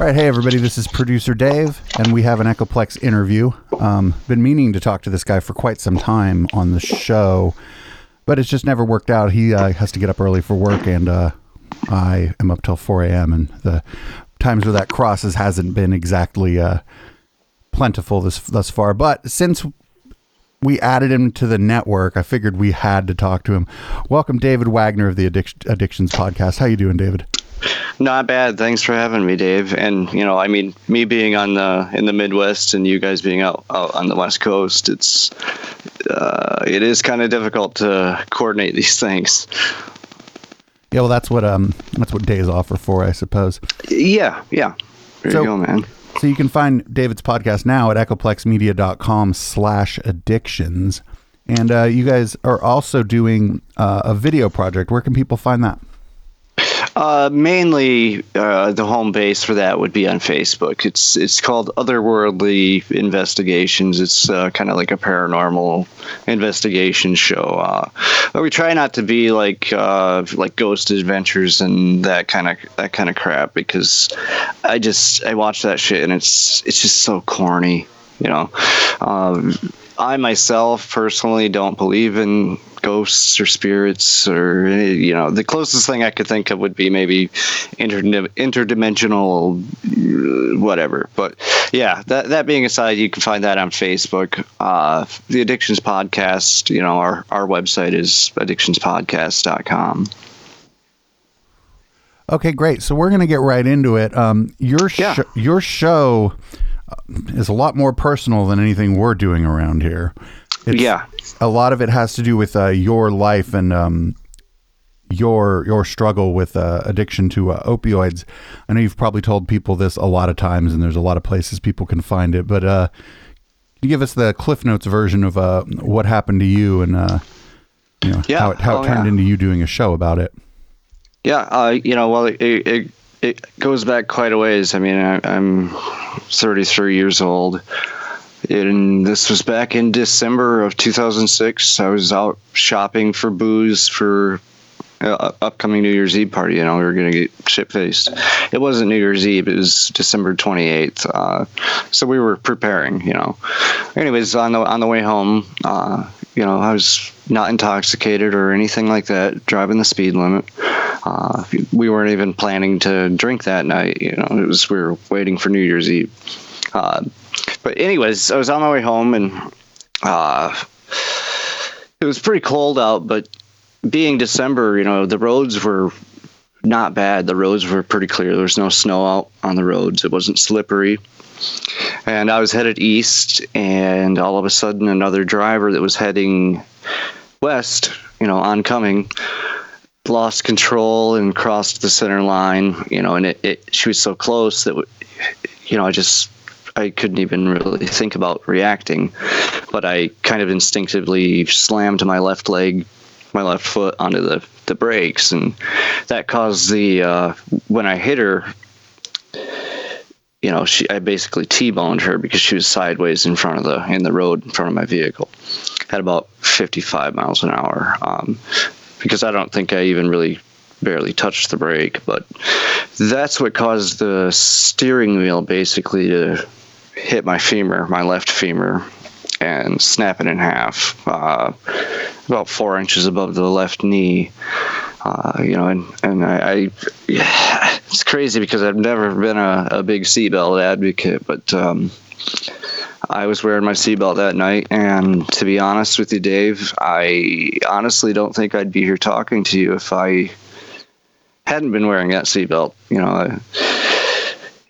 All right, hey everybody, this is producer Dave, and we have an Echoplex interview. Um, been meaning to talk to this guy for quite some time on the show, but it's just never worked out. He uh, has to get up early for work, and uh, I am up till 4 a.m. And the times where that crosses hasn't been exactly uh, plentiful this thus far. But since we added him to the network, I figured we had to talk to him. Welcome, David Wagner of the Addic- Addictions Podcast. How you doing, David? Not bad. Thanks for having me, Dave. And you know, I mean, me being on the in the Midwest and you guys being out, out on the West Coast, it's uh, it is kind of difficult to coordinate these things. Yeah, well, that's what um that's what days off are for, I suppose. Yeah, yeah. There So- you go, man. So you can find David's podcast now at echoplexmedia.com slash addictions. And uh, you guys are also doing uh, a video project. Where can people find that? Uh, mainly, uh, the home base for that would be on Facebook. It's it's called Otherworldly Investigations. It's uh, kind of like a paranormal investigation show. Uh, we try not to be like uh, like Ghost Adventures and that kind of that kind of crap because I just I watch that shit and it's it's just so corny. You know, um, I myself personally don't believe in ghosts or spirits or you know the closest thing I could think of would be maybe inter- interdimensional uh, whatever. But yeah, that that being aside, you can find that on Facebook. Uh, the Addictions Podcast. You know, our our website is addictionspodcast.com. Okay, great. So we're going to get right into it. Um, your sh- Yeah. your show uh, is a lot more personal than anything we're doing around here. It's- Yeah. a lot of it has to do with uh, your life and um, your your struggle with uh, addiction to uh, opioids. I know you've probably told people this a lot of times, and there's a lot of places people can find it. But uh, can you give us the Cliff Notes version of uh, what happened to you and uh, you know Yeah. how it, how it Oh, turned yeah. into you doing a show about it? Yeah, uh, you know, well, it, it it goes back quite a ways. I mean, I, I'm 33 years old, and this was back in December of 2006. I was out shopping for booze for uh, upcoming New Year's Eve party. You know, we were gonna get shit faced. It wasn't New Year's Eve; it was December 28th. Uh, so we were preparing. You know. Anyways, on the on the way home, uh, you know, I was not intoxicated or anything like that. Driving the speed limit. Uh, we weren't even planning to drink that night. You know, it was we were waiting for New Year's Eve. Uh, but anyways, I was on my way home and uh, it was pretty cold out. But being December, you know, the roads were not bad. The roads were pretty clear. There was no snow out on the roads. It wasn't slippery. And I was headed east, and all of a sudden, another driver that was heading west, you know, oncoming, lost control and crossed the center line. You know, and it, it she was so close that, you know, I just I couldn't even really think about reacting, but I kind of instinctively slammed my left leg, my left foot onto the the brakes, and that caused the uh, when I hit her. You know, she I basically T-boned her because she was sideways in front of the in the road in front of my vehicle, at about 55 miles an hour. Um, because I don't think I even really barely touched the brake, but that's what caused the steering wheel basically to hit my femur, my left femur, and snap it in half, uh, about four inches above the left knee. Uh, you know, and and I, I yeah, it's crazy because I've never been a, a big seatbelt advocate, but um, I was wearing my seatbelt that night, and to be honest with you, Dave, I honestly don't think I'd be here talking to you if I hadn't been wearing that seatbelt. You know, I,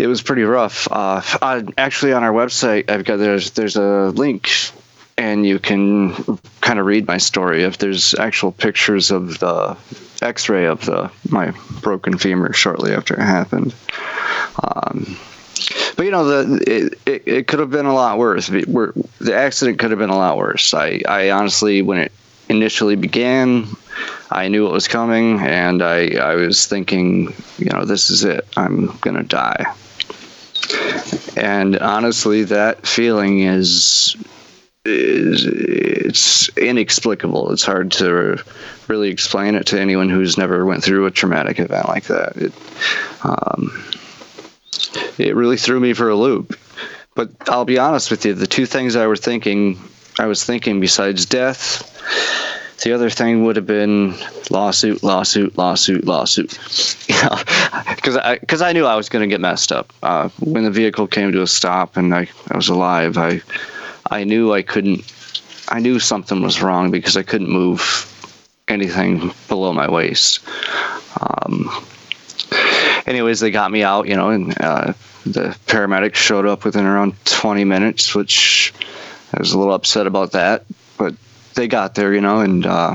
it was pretty rough. Uh, I, actually, on our website, I've got there's there's a link, and you can kind of read my story. If there's actual pictures of the X-ray of the my broken femur shortly after it happened. Um, but you know the it, it, it could have been a lot worse. The accident could have been a lot worse. I, I honestly, when it initially began, I knew it was coming, and I I was thinking, you know, this is it. I'm gonna die. And honestly, that feeling is is it's inexplicable. It's hard to really explain it to anyone who's never went through a traumatic event like that. It, um, it really threw me for a loop. But I'll be honest with you, the two things I were thinking, I was thinking besides death, the other thing would have been lawsuit, lawsuit, lawsuit, lawsuit. Yeah, because I because I knew I was going to get messed up. Uh, when the vehicle came to a stop and I, I was alive, I I knew I couldn't. I knew something was wrong because I couldn't move anything below my waist. Um, anyways, they got me out, you know, and uh, the paramedics showed up within around 20 minutes, which I was a little upset about that, but they got there, you know, and uh,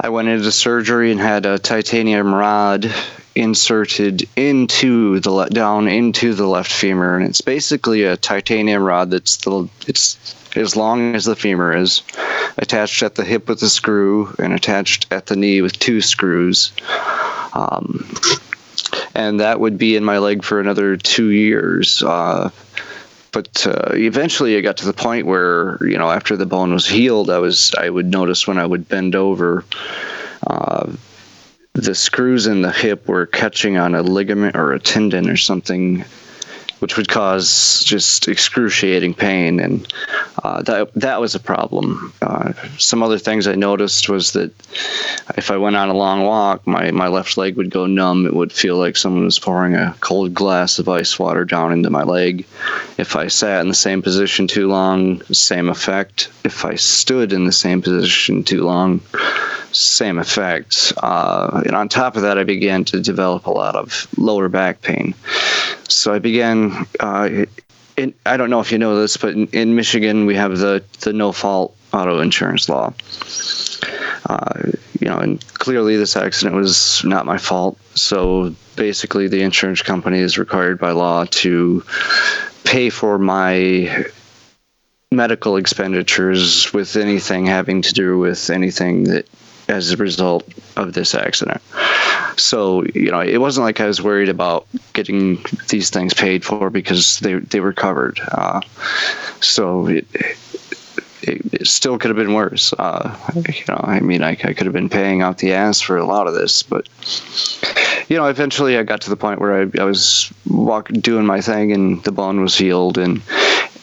I went into surgery and had a titanium rod inserted into the le- down into the left femur, and it's basically a titanium rod that's the it's as long as the femur is, attached at the hip with a screw and attached at the knee with two screws. Um, and that would be in my leg for another two years. Uh, but uh, eventually, I got to the point where you know, after the bone was healed, I was I would notice when I would bend over. Uh, the screws in the hip were catching on a ligament or a tendon or something which would cause just excruciating pain, and uh, that that was a problem. Uh, some other things I noticed was that if I went on a long walk, my my left leg would go numb. It would feel like someone was pouring a cold glass of ice water down into my leg. If I sat in the same position too long, same effect. If I stood in the same position too long, same effect. Uh, and on top of that, I began to develop a lot of lower back pain. So I began. Uh, in, I don't know if you know this, but in, in Michigan we have the the no fault auto insurance law. Uh, you know, and clearly this accident was not my fault. So basically, the insurance company is required by law to pay for my medical expenditures with anything having to do with anything that as a result of this accident. So, you know, it wasn't like I was worried about getting these things paid for because they, they were covered. Uh, so it, it, it, still could have been worse. Uh, you know, I mean, I, I could have been paying out the ass for a lot of this, but you know, eventually I got to the point where I, I was doing my thing, and the bone was healed, and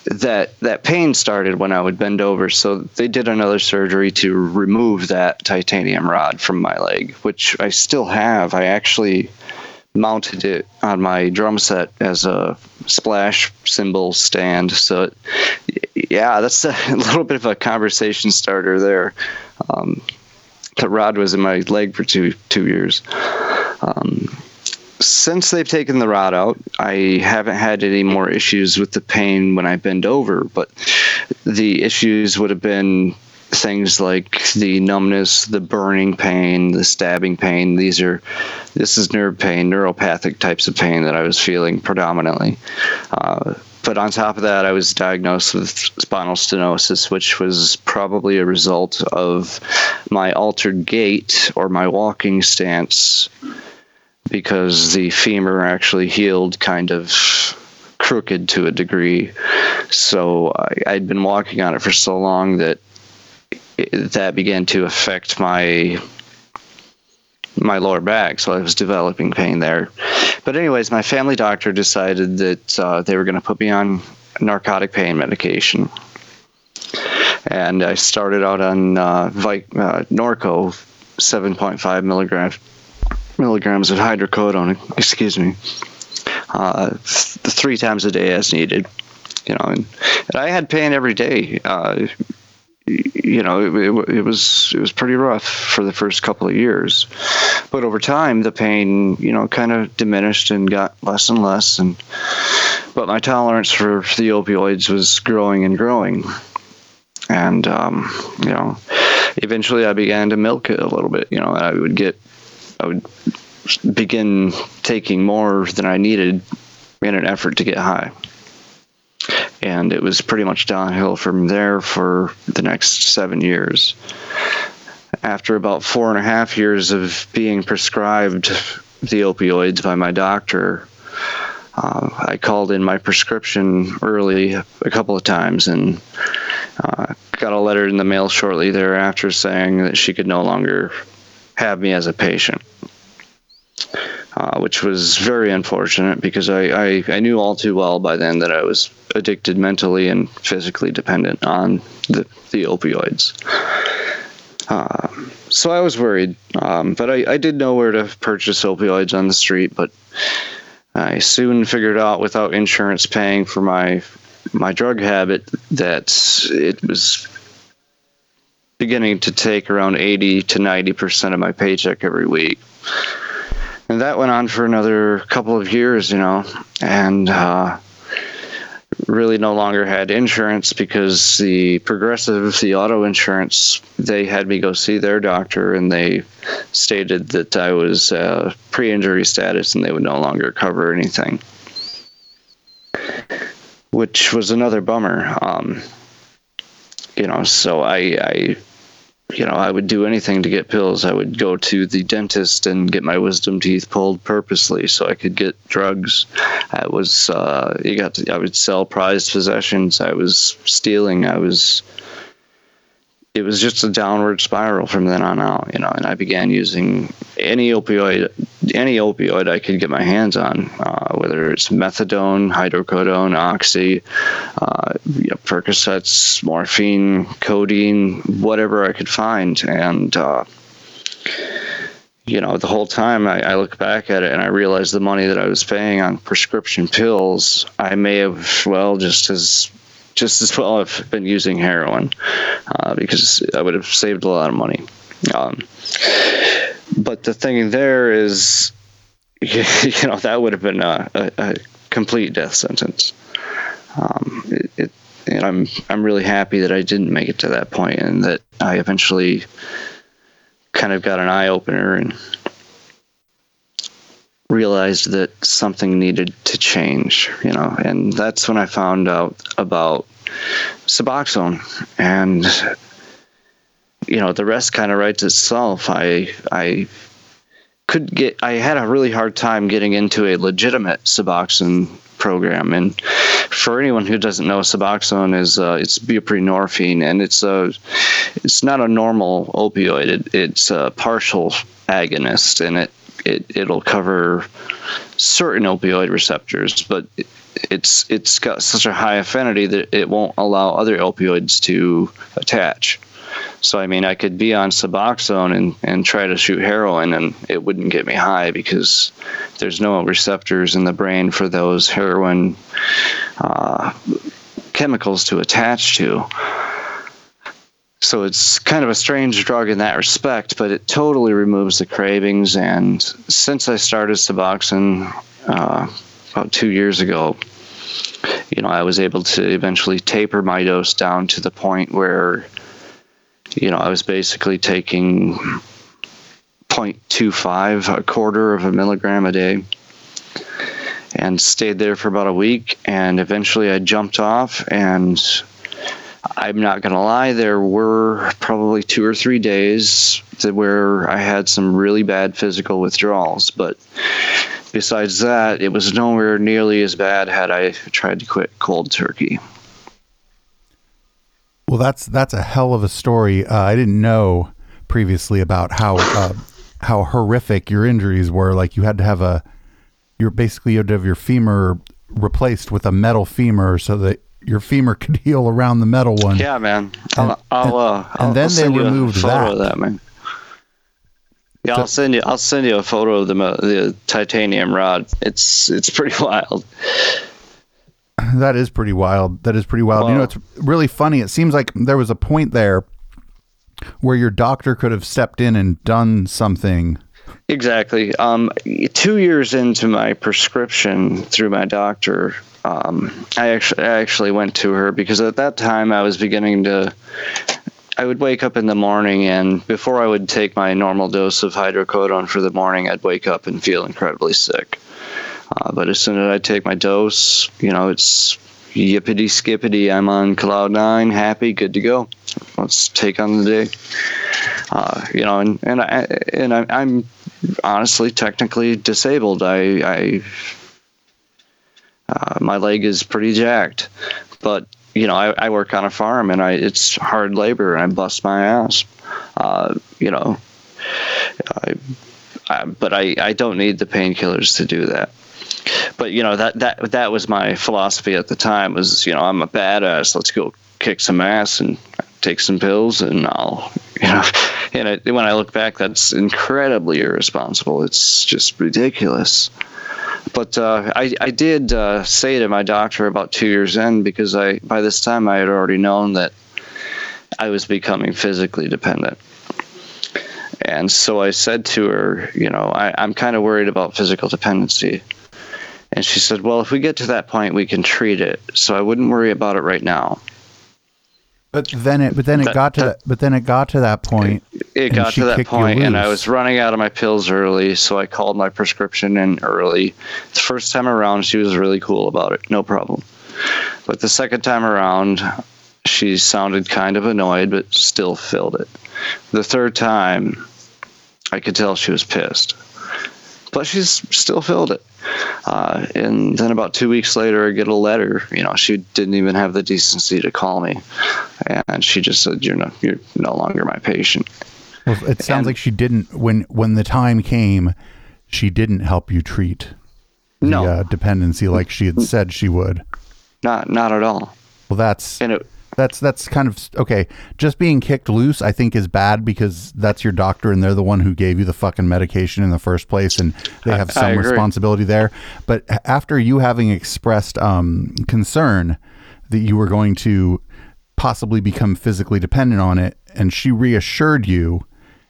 that that pain started when I would bend over. So they did another surgery to remove that titanium rod from my leg, which I still have. I actually mounted it on my drum set as a splash cymbal stand. So, yeah, that's a little bit of a conversation starter there. Um, the rod was in my leg for two two years. Um, since they've taken the rod out, I haven't had any more issues with the pain when I bend over, but the issues would have been things like the numbness, the burning pain, the stabbing pain. These are, this is nerve pain, neuropathic types of pain that I was feeling predominantly. Uh, but on top of that, I was diagnosed with spinal stenosis, which was probably a result of my altered gait or my walking stance because the femur actually healed kind of crooked to a degree. So I, had been walking on it for so long that it, that began to affect my my lower back. So I was developing pain there. But anyways, my family doctor decided that uh, they were going to put me on narcotic pain medication. And I started out on uh, Vi- uh, Norco, 7.5 milligrams milligrams of hydrocodone, excuse me, uh, th- three times a day as needed. You know, and, and I had pain every day. Uh, you know, it, it, it, was it was pretty rough for the first couple of years, but over time the pain, you know, kind of diminished and got less and less. And but my tolerance for the opioids was growing and growing, and um, you know, eventually I began to milk it a little bit. You know, I would get I would begin taking more than I needed in an effort to get high. And it was pretty much downhill from there for the next seven years. After about four and a half years of being prescribed the opioids by my doctor, uh, I called in my prescription early a couple of times and uh, got a letter in the mail shortly thereafter saying that she could no longer have me as a patient. uh, which was very unfortunate because I, I, I, knew all too well by then that I was addicted mentally and physically dependent on the, the opioids. Uh, so I was worried, um, but I, I did know where to purchase opioids on the street, but I soon figured out without insurance paying for my my drug habit that it was beginning to take around 80 to 90 percent of my paycheck every week and that went on for another couple of years, you know, and uh, really no longer had insurance because the progressive, the auto insurance, they had me go see their doctor and they stated that I was uh, pre injury status and they would no longer cover anything, which was another bummer. Um, you know, so I, I you know, I would do anything to get pills. I would go to the dentist and get my wisdom teeth pulled purposely so I could get drugs. I was, uh, you got to, I would sell prized possessions. I was stealing. I was it was just a downward spiral from then on out, you know. And I began using any opioid, any opioid I could get my hands on, uh, whether it's methadone, hydrocodone, oxy, uh, you know, Percocets, morphine, codeine, whatever I could find, and. Uh, you know, the whole time I, I, look back at it and I realize the money that I was paying on prescription pills, I may have, well, just as just as well have been using heroin uh, because I would have saved a lot of money. Um, but the thing there is, you know, that would have been a, a, a complete death sentence. Um, it, it, and I'm I'm really happy that I didn't make it to that point, and that I eventually kind of got an eye opener and realized that something needed to change, you know, and that's when I found out about Suboxone, and you know the rest kind of writes itself. I I could get I had a really hard time getting into a legitimate Suboxone program, and for anyone who doesn't know, Suboxone is uh, it's buprenorphine, and it's a it's not a normal opioid. It, it's a partial agonist, and it it it'll cover certain opioid receptors, but it's it's got such a high affinity that it won't allow other opioids to attach. So I mean, I could be on Suboxone and, and try to shoot heroin, and it wouldn't get me high because there's no receptors in the brain for those heroin uh, chemicals to attach to. So it's kind of a strange drug in that respect, but it totally removes the cravings. And since I started Suboxone uh, about two years ago, you know, I was able to eventually taper my dose down to the point where, you know, I was basically taking 0.25, a quarter of a milligram a day, and stayed there for about a week. And eventually I jumped off and I'm not going to lie, there were probably two or three days where I had some really bad physical withdrawals. But besides that, it was nowhere nearly as bad had I tried to quit cold turkey. Well, that's that's a hell of a story. Uh, I didn't know previously about how uh, how horrific your injuries were. Like you had to have a, you're basically you had to have your femur replaced with a metal femur so that your femur could heal around the metal one. Yeah, man. I'll, and, I'll, uh, and I'll, then I'll they removed that. that. man. Yeah, I'll send you. I'll send you a photo of the the titanium rod. It's it's pretty wild. That is pretty wild. That is pretty wild. You know, it's really funny. It seems like there was a point there where your doctor could have stepped in and done something. Exactly. Um, two years into my prescription through my doctor, um, I actually I actually went to her because at that time I was beginning to. I would wake up in the morning, and before I would take my normal dose of hydrocodone for the morning, I'd wake up and feel incredibly sick. Uh, but as soon as I take my dose, you know, it's yippity skippity. I'm on cloud nine, happy, good to go. Let's take on the day. Uh, you know, and and I and I, am honestly technically disabled. I I uh, my leg is pretty jacked, but you know, I, I, work on a farm and I it's hard labor and I bust my ass. Uh, you know, I uh, but I, I don't need the painkillers to do that. But you know that that that was my philosophy at the time was you know I'm a badass. Let's go kick some ass and take some pills and I'll you know and it, when I look back that's incredibly irresponsible. It's just ridiculous. But uh, I, I did uh, say to my doctor about two years in because I by this time I had already known that I was becoming physically dependent. And so I said to her, you know, I, I'm kind of worried about physical dependency. And she said, well, if we get to that point, we can treat it. So I wouldn't worry about it right now. But then it, but then it That- got to that- but then it got to that point. It and got to that point, and I was running out of my pills early, so I called my prescription in early. The first time around, she was really cool about it, no problem. But the second time around, she sounded kind of annoyed, but still filled it. The third time, I could tell she was pissed, but she's still filled it. Uh, and then about two weeks later, I get a letter. You know, she didn't even have the decency to call me, and she just said, "You're no, you're no longer my patient." Well, it sounds And- like she didn't when when the time came, she didn't help you treat the No. uh, dependency like she had said she would. Not not at all. Well, that's And it that's that's kind of okay. Just being kicked loose, I think, is bad because that's your doctor and they're the one who gave you the fucking medication in the first place, and they have some responsibility there. But after you having expressed um, concern that you were going to possibly become physically dependent on it, and she reassured you.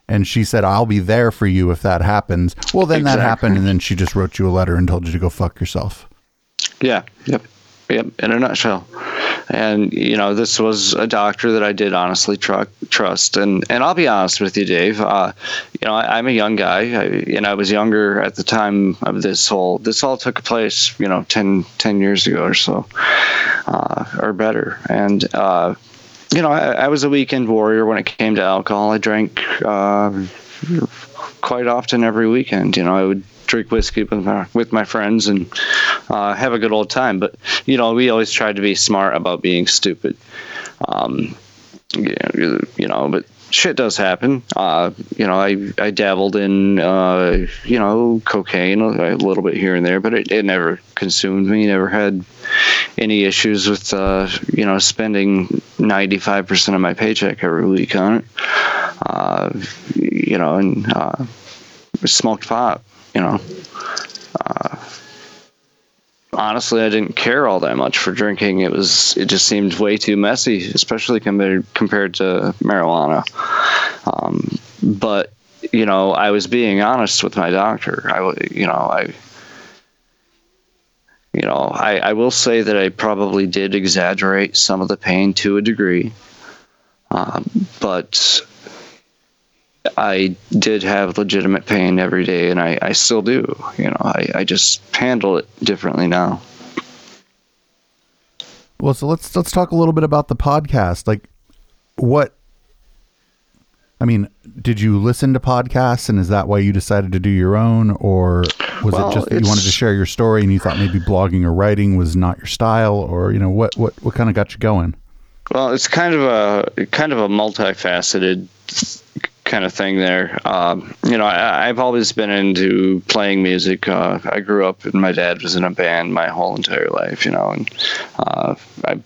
And she said, "I'll be there for you if that happens." Well, then that happened, and then she just wrote you a letter and told you to go fuck yourself. yeah, yep. Yep, in a nutshell. And you know, this was a doctor that I did honestly tru- trust. And and I'll be honest with you, Dave. Uh, you know, I, I'm a young guy, I, and I was younger at the time of this whole. This all took place, you know, 10, 10 years ago or so, uh, or better. And uh, you know, I, I was a weekend warrior when it came to alcohol. I drank uh, quite often every weekend. You know, I would drink whiskey with my with my friends and uh, have a good old time. But you know, we always tried to be smart about being stupid. Um, you know, but shit does happen. Uh, you know, I I dabbled in uh, you know cocaine a little bit here and there, but it, it never consumed me. Never had any issues with uh, you know spending 95% of my paycheck every week on it. Uh, you know, and uh, smoked pot. You know. Uh, honestly, I didn't care all that much for drinking. It was it just seemed way too messy, especially compared compared to marijuana. Um, but you know, I was being honest with my doctor. I you know I. You know, I, I will say that I probably did exaggerate some of the pain to a degree, um, but I did have legitimate pain every day, and I, I still do. You know, I, I just handle it differently now. Well, so let's let's talk a little bit about the podcast. Like, what? I mean, did you listen to podcasts, and is that why you decided to do your own, or was Well, it just that you wanted to share your story and you thought maybe blogging or writing was not your style, or you know what what what kind of got you going? Well, it's kind of a kind of a multifaceted kind of thing there. Um, you know, I, I've always been into playing music. Uh, I grew up and my dad was in a band my whole entire life. You know, and uh, I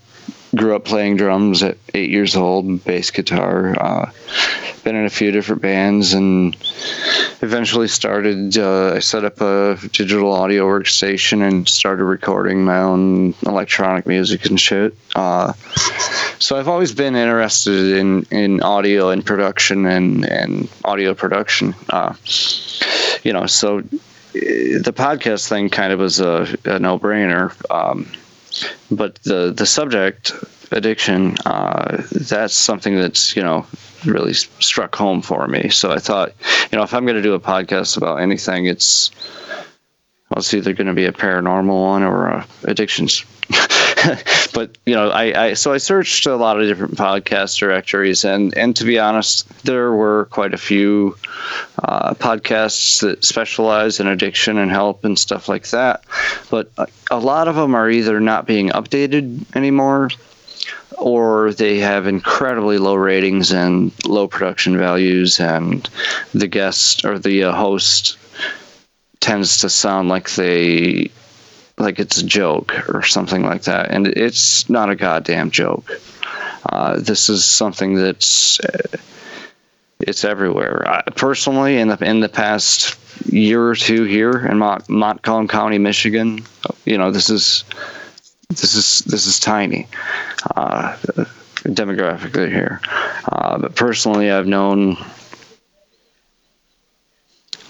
grew up playing drums at eight years old, bass guitar. Uh, been in a few different bands and eventually started uh, i set up a digital audio workstation and started recording my own electronic music and shit uh, so i've always been interested in, in audio and production and, and audio production. Uh, you know so uh, the podcast thing kind of was a, a no-brainer. Um, but the the subject addiction uh, that's something that's you know really struck home for me. So i thought you know if i'm going to do a podcast about anything it's well, it's either going to be a paranormal one or a addictions but you know I, I so i searched a lot of different podcast directories and and to be honest there were quite a few uh, podcasts that specialize in addiction and help and stuff like that. But a, lot of them are either not being updated anymore or they have incredibly low ratings and low production values and the guest or the uh, host tends to sound like they like it's a joke or something like that, and it's not a goddamn joke. Uh, this is something that's uh, it's everywhere. I, personally, in the in the past year or two here in Mont- Montcalm County, Michigan, you know this is this is this is tiny uh, demographically here. Uh, but personally, I've known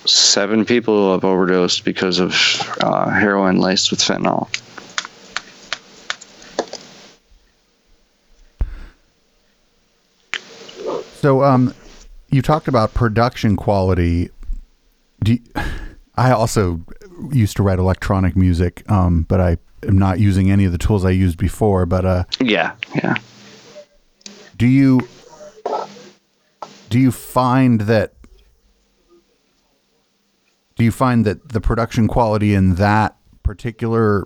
seven people have overdosed because of uh, heroin laced with fentanyl. So, um, you talked about production quality. Do you, I also used to write electronic music, um, but I am not using any of the tools I used before. But uh, yeah, yeah. Do you do you find that do you find that the production quality in that particular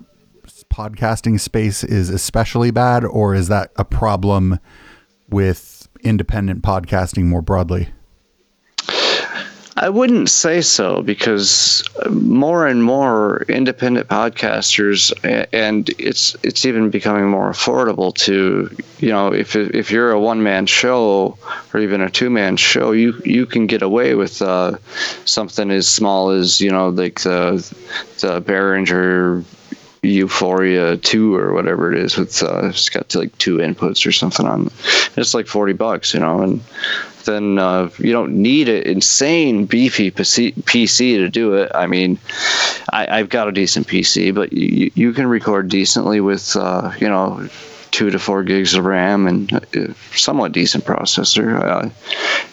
podcasting space is especially bad, or is that a problem with independent podcasting more broadly? I wouldn't say so because more and more independent podcasters, and it's it's even becoming more affordable to you know if if you're a one man show or even a two man show, you you can get away with uh, something as small as you know like the the Behringer U-Phoria 2 or whatever it is with uh, it's got like two inputs or something on it's like 40 bucks you know and then uh, you don't need an insane beefy PC to do it. I mean, I, have got a decent PC, but you, you can record decently with uh, you know two to four gigs of RAM and somewhat decent processor. Uh,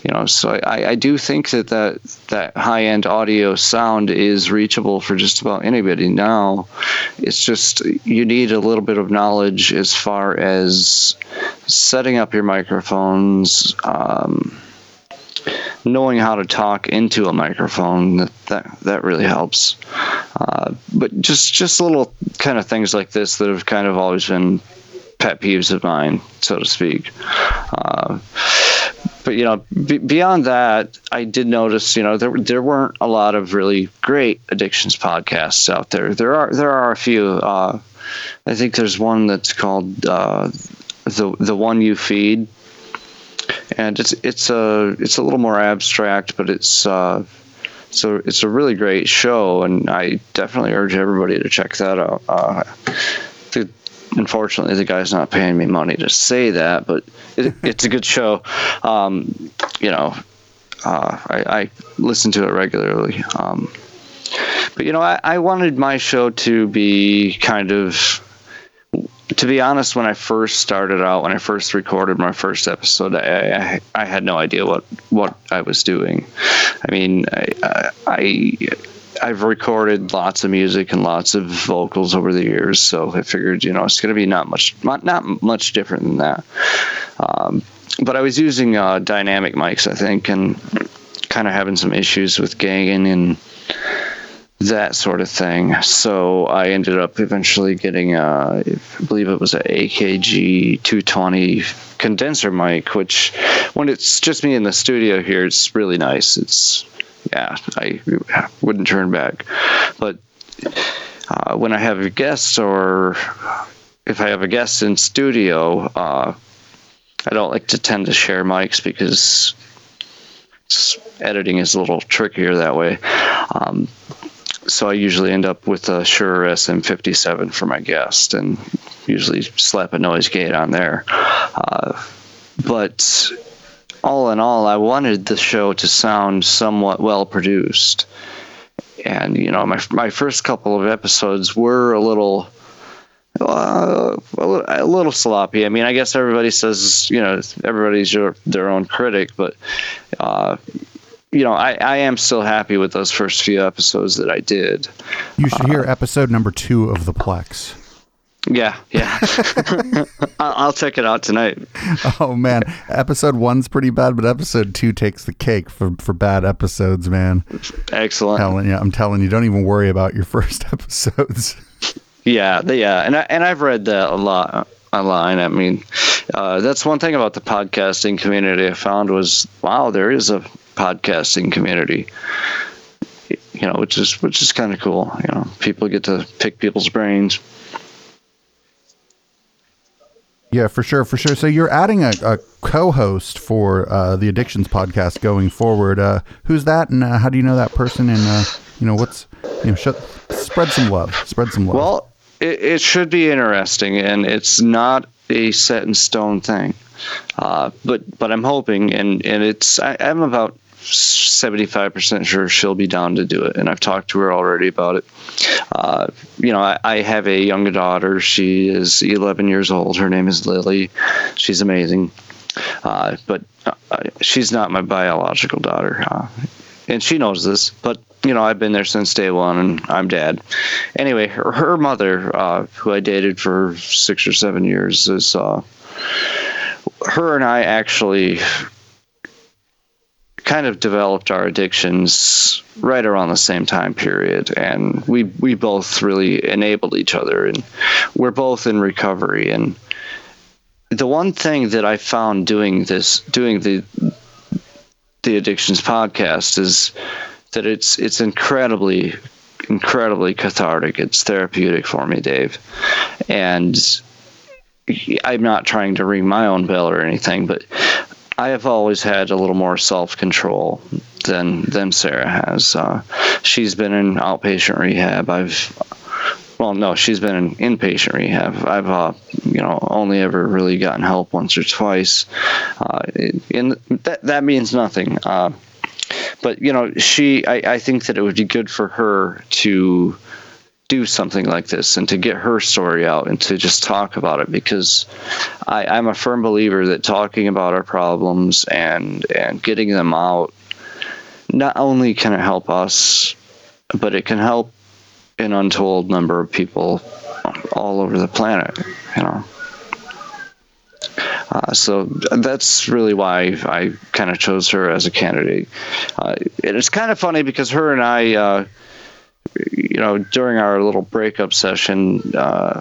you know, so I, I do think that that, that high end audio sound is reachable for just about anybody now. It's just you need a little bit of knowledge as far as setting up your microphones. Um, knowing how to talk into a microphone that that, that really helps. Uh, but just just little kind of things like this that have kind of always been pet peeves of mine, so to speak. Uh, but you know, b- beyond that, I did notice, you know, there there weren't a lot of really great addictions podcasts out there. There are there are a few. Uh, I think there's one that's called uh, the the one you feed and it's it's a it's a little more abstract, but it's uh, so it's a really great show, and I definitely urge everybody to check that out. Uh, the, unfortunately, the guy's not paying me money to say that, but it, it's a good show. Um, you know, uh, I, I, listen to it regularly. Um, but you know, I, I wanted my show to be kind of to be honest, when I first started out, when I first recorded my first episode, I, I, I had no idea what, what I was doing. I mean, I, I I've recorded lots of music and lots of vocals over the years, so I figured, you know, it's going to be not much, not, not much different than that. Um, but I was using uh, dynamic mics, I think, and kind of having some issues with gain and that sort of thing. So I ended up eventually getting, a, I believe it was an AKG 220 condenser mic, which when it's just me in the studio here, it's really nice. It's, yeah, I wouldn't turn back. But uh, when I have guests or if I have a guest in studio, uh, I don't like to tend to share mics because editing is a little trickier that way. Um, so I usually end up with a Shure SM57 for my guest, and usually slap a noise gate on there. Uh, but all in all, I wanted the show to sound somewhat well produced, and you know, my my first couple of episodes were a little. Uh, a little sloppy. I mean, I guess everybody says, you know, everybody's your, their own critic, but uh, you know, I, I am still happy with those first few episodes that I did. You should hear uh, episode number two of the Plex. Yeah, yeah. I'll check it out tonight. Oh man, episode one's pretty bad, but episode two takes the cake for for bad episodes, man. Excellent. I'm telling you, I'm telling you, don't even worry about your first episodes. Yeah, yeah, and I, and I've read that a lot online. I mean, uh, that's one thing about the podcasting community I found was wow, there is a podcasting community. you know, which is which is kind of cool. You know, people get to pick people's brains. Yeah, for sure, for sure. So you're adding a, a co-host for uh, the Addictions podcast going forward. Uh, who's that, and uh, how do you know that person? And uh, you know, what's you know, spread some love, spread some love. Well, it, it should be interesting, and it's not a set in stone thing. Uh, but but I'm hoping, and and it's I, I'm about 75% sure she'll be down to do it. And I've talked to her already about it. Uh, you know, I, I, have a younger daughter. She is 11 years old. Her name is Lily. She's amazing. Uh, but uh, she's not my biological daughter. Uh, and she knows this, but you know, I've been there since day one, and I'm dad. Anyway, her, her mother, uh, who I dated for six or seven years, is uh, her and I actually kind of developed our addictions right around the same time period and we we both really enabled each other and we're both in recovery. And the one thing that I found doing this doing the the addictions podcast is that it's it's incredibly incredibly cathartic. It's therapeutic for me Dave. And I'm not trying to ring my own bell or anything but I have always had a little more self control than than Sarah has. Uh, she's been in outpatient rehab. I've well, no, she's been in inpatient rehab. I've uh, you know only ever really gotten help once or twice, uh, and that that means nothing. Uh, but you know, she I, I think that it would be good for her to do something like this and to get her story out and to just talk about it because I, I'm a firm believer that talking about our problems and and getting them out not only can it help us, but it can help an untold number of people all over the planet. You know. Uh, so that's really why I kind of chose her as a candidate. Uh, it's kind of funny because her and I, uh, you know, during our little breakup session, uh,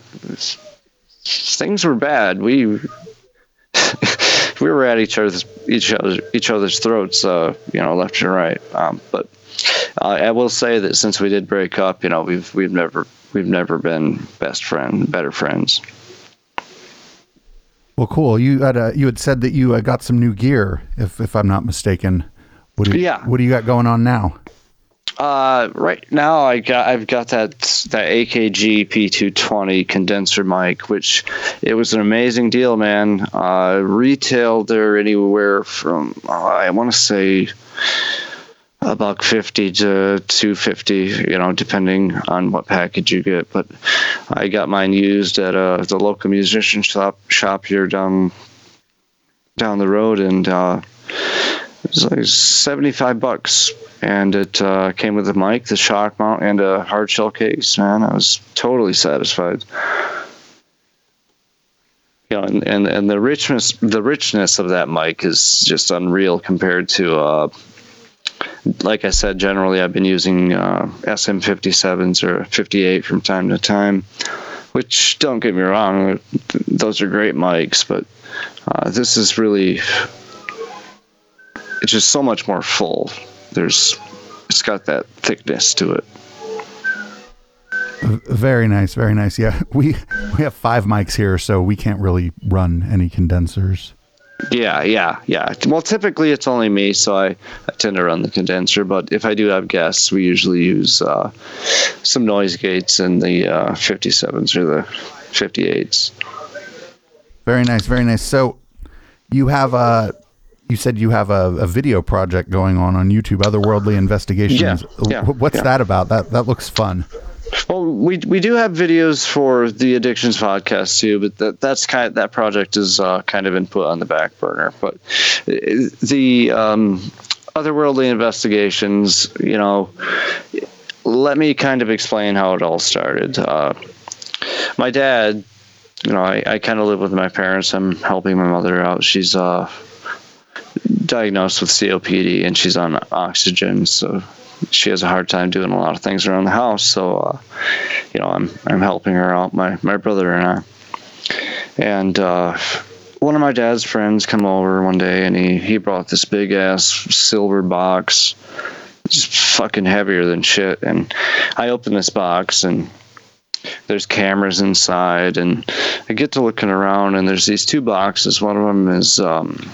things were bad. We we were at each other's each other's each other's throats, uh, you know, left and right. Um, but uh, I will say that since we did break up, you know, we've we've never we've never been best friend, better friends. Well, cool. You had uh, you had said that you uh, got some new gear, if if I'm not mistaken. What do you, yeah. What do you got going on now? Uh, right now I got I've got that that AKG P220 condenser mic, which it was an amazing deal, man. Uh, retail there anywhere from uh, I want to say a buck fifty to two fifty, you know, depending on what package you get. But I got mine used at uh, the local musician shop shop here down down the road, and uh, it was like seventy five bucks and it uh, came with a mic, the shock mount, and a hard shell case. Man, I was totally satisfied. You know, and, and, and the richness the richness of that mic is just unreal compared to. Uh, like I said, generally I've been using uh, SM57s or 58 from time to time, which don't get me wrong, those are great mics, but uh, this is really it's just so much more full there's it's got that thickness to it. Very nice, very nice. Yeah, we we have five mics here, so we can't really run any condensers. Yeah, yeah, yeah. Well, typically it's only me, so I, I tend to run the condenser. But if I do have guests, we usually use uh, some noise gates and the uh, 57s or the 58s. Very nice, very nice. So you have uh, you said you have a, a, video project going on on YouTube, Otherworldly Investigations. Yeah, yeah, What's yeah. that about? That that looks fun. Well, we we do have videos for the Addictions podcast too, but that that's kind of, that project is uh, kind of been put on the back burner. But the um, Otherworldly Investigations, you know, let me kind of explain how it all started. Uh, my dad, you know, I, I kind of live with my parents. I'm helping my mother out. She's uh diagnosed with COPD and she's on oxygen, so she has a hard time doing a lot of things around the house. So, uh, you know, I'm I'm helping her out, my my brother and I. And uh, one of my dad's friends come over one day, and he he brought this big ass silver box. it's fucking heavier than shit. And I open this box and there's cameras inside, and I get to looking around, and there's these two boxes. One of them is um,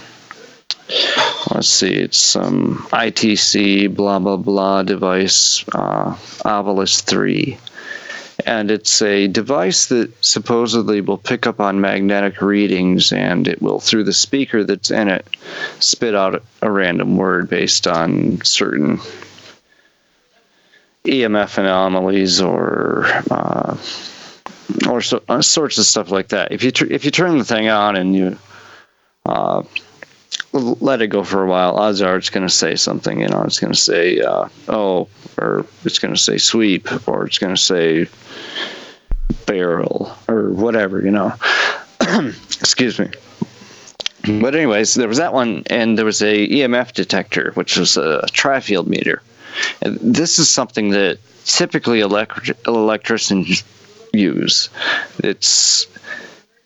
let's see, it's some ITC blah blah blah device, uh, Ovilus 3. And it's a device that supposedly will pick up on magnetic readings and it will, through the speaker that's in it, spit out a random word based on certain EMF anomalies or uh, or so, uh, sorts of stuff like that. If you tr- if you turn the thing on and you uh, let it go for a while, odds are it's going to say something. You know, it's going to say uh, "oh," or it's going to say "sweep," or it's going to say "barrel," or whatever. You know. Excuse me. But anyways, there was that one, and there was a EMF detector, which was a tri-field meter. And this is something that typically electric- electricians use. It's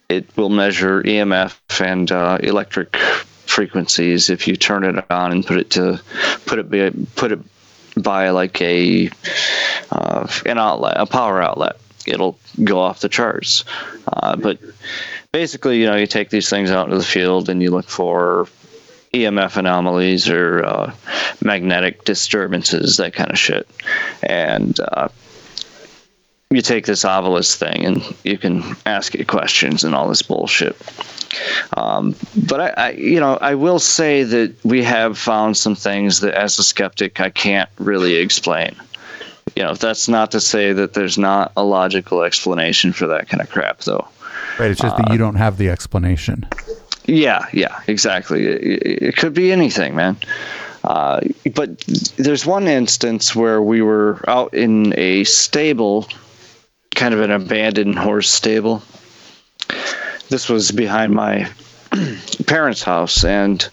it will measure EMF and uh, electric frequencies if you turn it on and put it to put it by, put it by like a uh, an outlet, a power outlet. It'll go off the charts. Uh, but basically, you know, you take these things out into the field and you look for EMF anomalies or uh, magnetic disturbances, that kind of shit. And uh, you take this Ovilus thing and you can ask it questions and all this bullshit. Um, but I, I, you know, I will say that we have found some things that, as a skeptic, I can't really explain. You know, that's not to say that there's not a logical explanation for that kind of crap, though. Right. It's just uh, that you don't have the explanation. Yeah, yeah, exactly. It, it could be anything, man. Uh, but there's one instance where we were out in a stable, kind of an abandoned horse stable. This was behind my parents' house, and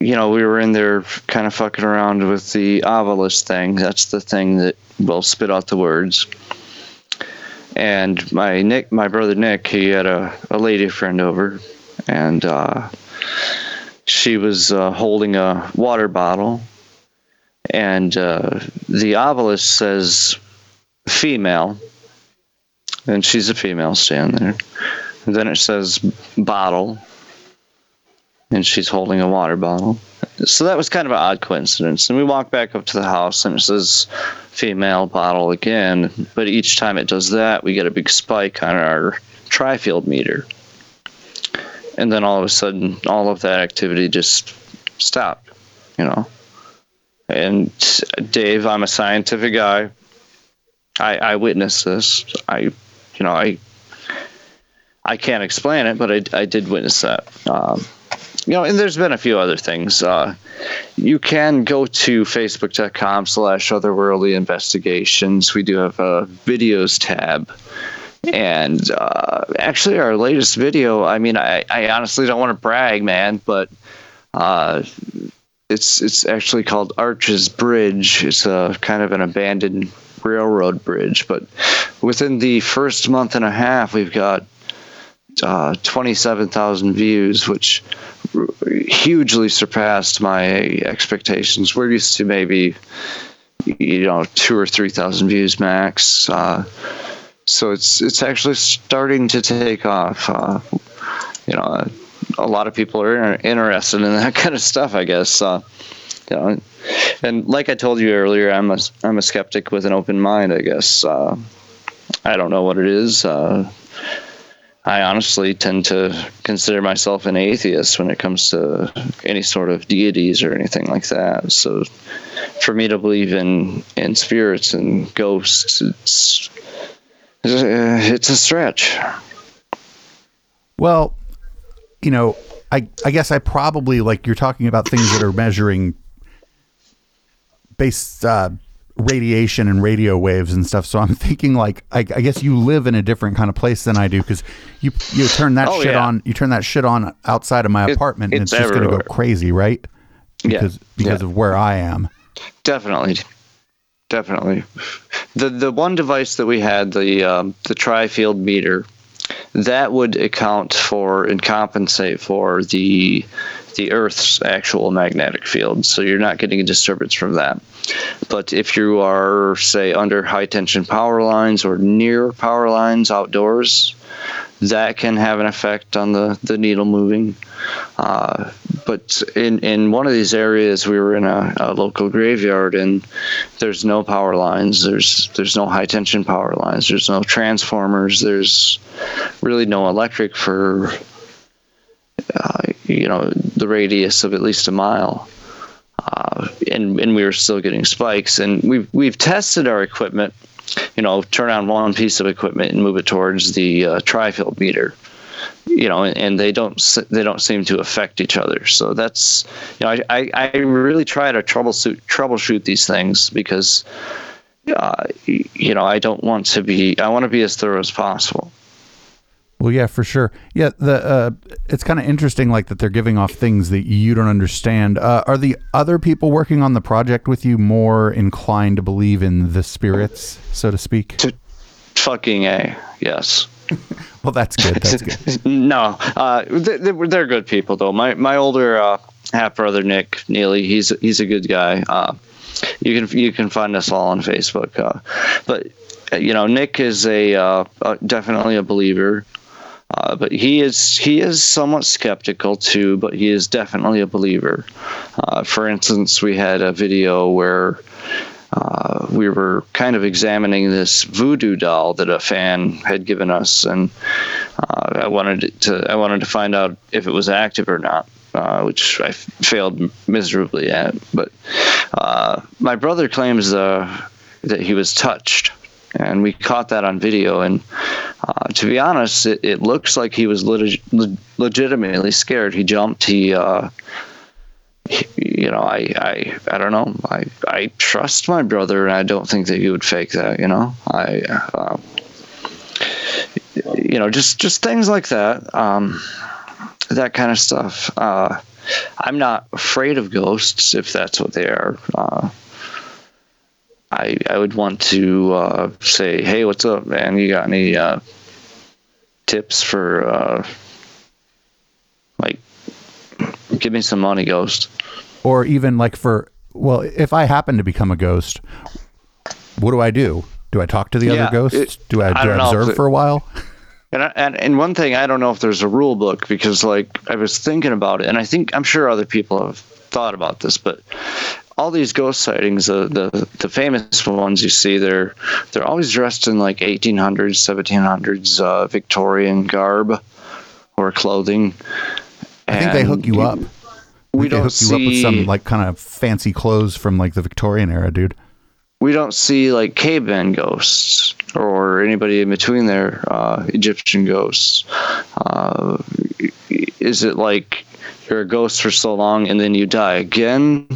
you know we were in there kind of fucking around with the Ovilus thing. That's the thing that will spit out the words and my Nick, my brother Nick, he had a, a lady friend over, and uh, she was uh, holding a water bottle, and uh, the Ovilus says female, and she's a female standing there. And then it says bottle, and she's holding a water bottle. So that was kind of an odd coincidence. And we walk back up to the house, and it says female bottle again. But each time it does that, we get a big spike on our tri-field meter and then all of a sudden all of that activity just stopped you know and dave i'm a scientific guy i i witnessed this. I you know i i can't explain it but i, I did witness that. Um, you know and there's been a few other things. Uh, you can go to facebook.com slash otherworldly investigations. We do have a videos tab. And uh, actually, our latest video, I mean, I, I honestly don't want to brag, man, but uh, it's it's actually called Arches Bridge. It's a kind of an abandoned railroad bridge, but within the first month and a half, we've got uh, 27,000 views, which hugely surpassed my expectations. We're used to maybe, you know, two or 3,000 views max. Uh, so it's it's actually starting to take off. Uh, you know, a lot of people are interested in that kind of stuff. I guess. Uh, you know, and like I told you earlier, I'm a I'm a skeptic with an open mind. I guess. Uh, I don't know what it is. Uh, I honestly tend to consider myself an atheist when it comes to any sort of deities or anything like that. So, for me to believe in in spirits and ghosts, it's uh, it's a stretch. Well, you know, I I guess I probably like you're talking about things that are measuring base uh, radiation and radio waves and stuff. So I'm thinking like I, I, guess you live in a different kind of place than I do because you you turn that oh, shit yeah. on you turn that shit on outside of my it, apartment and it's, it's just going to go crazy, right? Because yeah. because yeah. of where I am. Definitely definitely. The the one device that we had, the um, the tri-field meter, that would account for and compensate for the the Earth's actual magnetic field. So you're not getting a disturbance from that. But if you are, say, under high tension power lines or near power lines outdoors, that can have an effect on the, the needle moving. Uh, but in, in one of these areas, we were in a, a, local graveyard, and there's no power lines. There's there's no high tension power lines. There's no transformers. There's really no electric for uh, you know the radius of at least a mile. Uh, and and we were still getting spikes, and we've we've tested our equipment you know, turn on one piece of equipment and move it towards the uh, tri-field meter. You know, and, they don't they don't seem to affect each other. So that's you know, I, I, I really try to troubleshoot troubleshoot these things because uh, you know I don't want to be I want to be as thorough as possible. Well, yeah, for sure. Yeah, the uh, it's kind of interesting, like that they're giving off things that you don't understand. Uh, are the other people working on the project with you more inclined to believe in the spirits, so to speak? To fucking a yes. well, that's good. That's good. no, uh, they, are good people though. My my older uh, half brother Nick Neely, he's he's a good guy. Uh, you can you can find us all on Facebook. Uh, but you know, Nick is a uh, definitely a believer. Uh, but he is he is somewhat skeptical too, but he is definitely a believer. Uh, for instance, we had a video where uh, we were kind of examining this voodoo doll that a fan had given us, and uh, I wanted to I wanted to find out if it was active or not. Uh, which I failed miserably at, but uh, my brother claims that he was touched and we caught that on video. And uh, to be honest, it, it, looks like he was leg- legitimately scared. He jumped. He, uh, he, you know, I, I, I don't know. I, I trust my brother, and I don't think that he would fake that. You know, I, uh, you know, just just things like that. Um, that kind of stuff. Uh, I'm not afraid of ghosts if that's what they are. I I would want to uh, say, hey, what's up, man? You got any uh, tips for uh, like give me some money, ghost? Or even like for well, if I happen to become a ghost, what do I do? Do I talk to the yeah, other ghosts? It, do I, do I, I observe it, for a while? And, and and one thing I don't know if there's a rule book because like I was thinking about it, and I think I'm sure other people have thought about this, but all these ghost sightings, uh, the the famous ones you see, they're they're always dressed in like 1800s, 1700s uh, Victorian garb or clothing. I think they hook you up. We don't hook see, you up with some like kind of fancy clothes from like the Victorian era, dude. We don't see like caveman ghosts or anybody in between there, uh, Egyptian ghosts. Uh, is it like you're a ghost for so long and then you die again?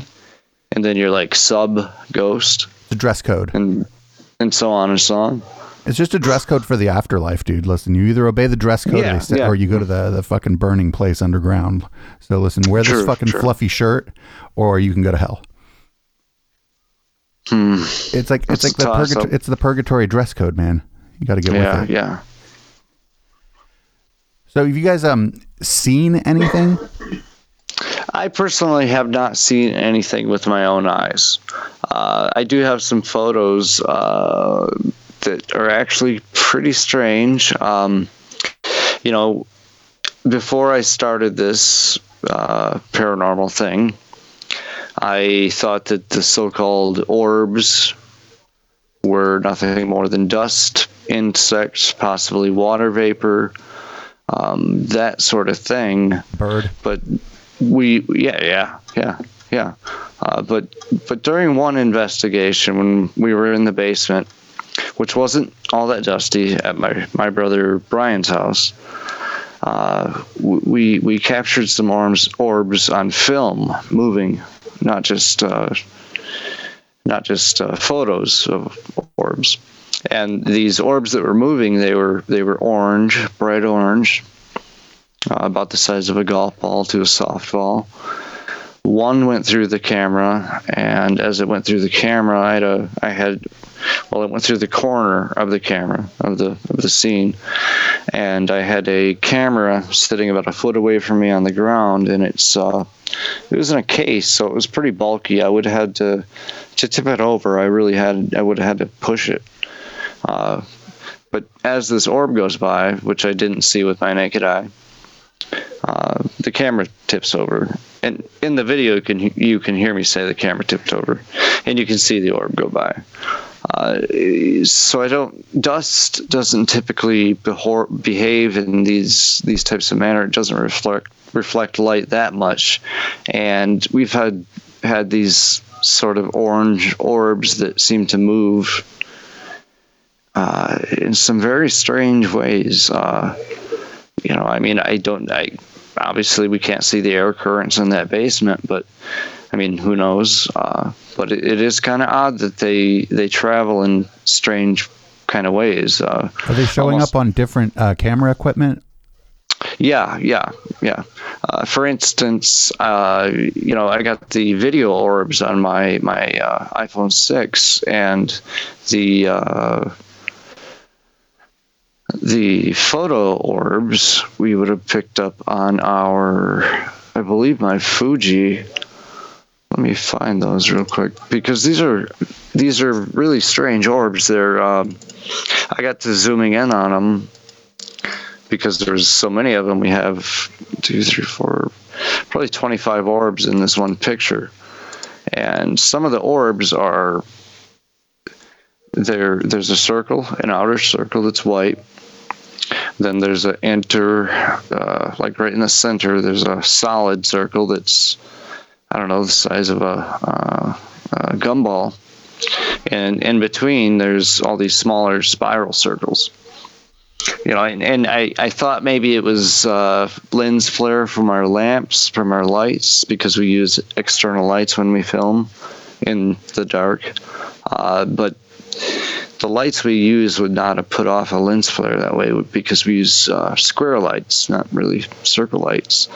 And then you're like sub ghost. The dress code. And and so on and so on. It's just a dress code for the afterlife, dude. Listen, you either obey the dress code yeah, or, yeah. or, you go to the, the fucking burning place underground. So listen, wear true, this fucking true. fluffy shirt or you can go to hell. Hmm. It's like it's like the purgatory it's the purgatory dress code, man. You got to get yeah, with it. Yeah. So have you guys um seen anything? I personally have not seen anything with my own eyes. Uh, I do have some photos uh, that are actually pretty strange. Um, you know, before I started this uh, paranormal thing, I thought that the so called orbs were nothing more than dust, insects, possibly water vapor, um, that sort of thing. Bird. But we yeah yeah yeah yeah. Uh, but but during one investigation when we were in the basement which wasn't all that dusty at my my brother Brian's house uh, we we captured some orbs orbs on film moving not just uh, not just uh, photos of orbs. And these orbs that were moving they were they were orange bright orange uh, about the size of a golf ball to a softball. One went through the camera, and as it went through the camera, I had a, I had well, it went through the corner of the camera of the of the scene, and I had a camera sitting about a foot away from me on the ground, and it's uh, it was in a case, so it was pretty bulky. I would have had to to tip it over. I really had I would have had to push it. Uh, but as this orb goes by, which I didn't see with my naked eye, uh, the camera tips over, and in the video you can you can hear me say the camera tipped over, and you can see the orb go by. Uh, so I don't dust doesn't typically behor- behave in these these types of manner. It doesn't reflect reflect light that much, and we've had had these sort of orange orbs that seem to move uh, in some very strange ways. Uh, you know, I mean, I don't, I obviously we can't see the air currents in that basement, but I mean, who knows? Uh, but it, it is kind of odd that they they travel in strange kind of ways. Uh, Are they showing almost, up on different uh, camera equipment? Yeah, yeah, yeah. Uh, for instance, uh, you know, I got the video orbs on my my uh, iPhone six, and the the photo orbs we would have picked up on our, I believe, my Fuji. Let me find those real quick because these are these are really strange orbs. They're um, I got to zooming in on them because there's so many of them. We have two, three, four, probably 25 orbs in this one picture, and some of the orbs are there. There's a circle, an outer circle that's white then there's an enter, uh, like right in the center, there's a solid circle that's, I don't know, the size of a, uh, a gumball. And in between, there's all these smaller spiral circles. You know, and, and I, I thought maybe it was uh, lens flare from our lamps, from our lights, because we use external lights when we film in the dark. Uh, but the lights we use would not have put off a lens flare that way because we use uh, square lights, not really circle lights.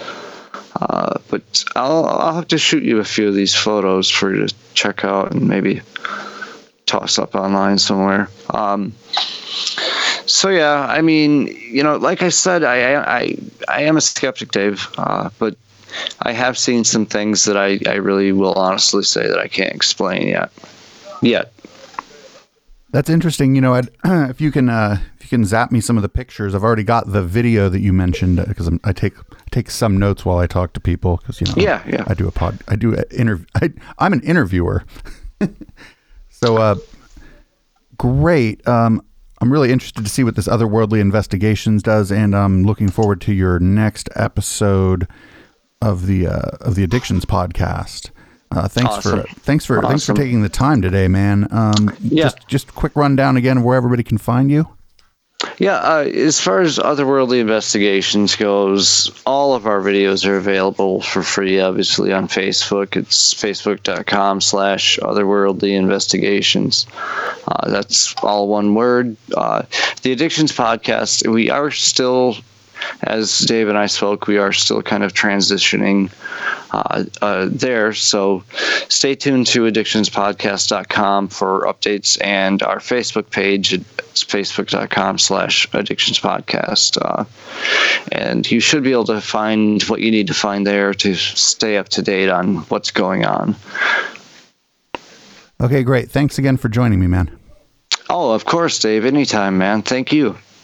Uh, but I'll, I'll have to shoot you a few of these photos for you to check out and maybe toss up online somewhere. Um, so yeah, I mean, you know, like I said, I I I am a skeptic, Dave, uh, but I have seen some things that I I really will honestly say that I can't explain yet. Yet. That's interesting. You know, I'd, if you can, uh, if you can zap me some of the pictures, I've already got the video that you mentioned because uh, I take take some notes while I talk to people because you know, yeah, yeah, I do a pod, I do an interview. I'm an interviewer, so uh, great. Um, I'm really interested to see what this otherworldly investigations does, and I'm looking forward to your next episode of the uh, of the addictions podcast. Uh, thanks awesome. for thanks for awesome. thanks for taking the time today, man. Um, yeah. Just just quick rundown again of where everybody can find you. Yeah, uh, as far as otherworldly investigations goes, all of our videos are available for free. Obviously on Facebook, it's facebook.com slash otherworldly investigations. Uh, that's all one word. Uh, the Addictions podcast. We are still as Dave and I spoke, we are still kind of transitioning uh, uh, there. So stay tuned to addictionspodcast.com for updates and our Facebook page. It's facebook.com slash addictionspodcast. Uh, and you should be able to find what you need to find there to stay up to date on what's going on. Okay, great. Thanks again for joining me, man. Oh, of course, Dave. Anytime, man. Thank you.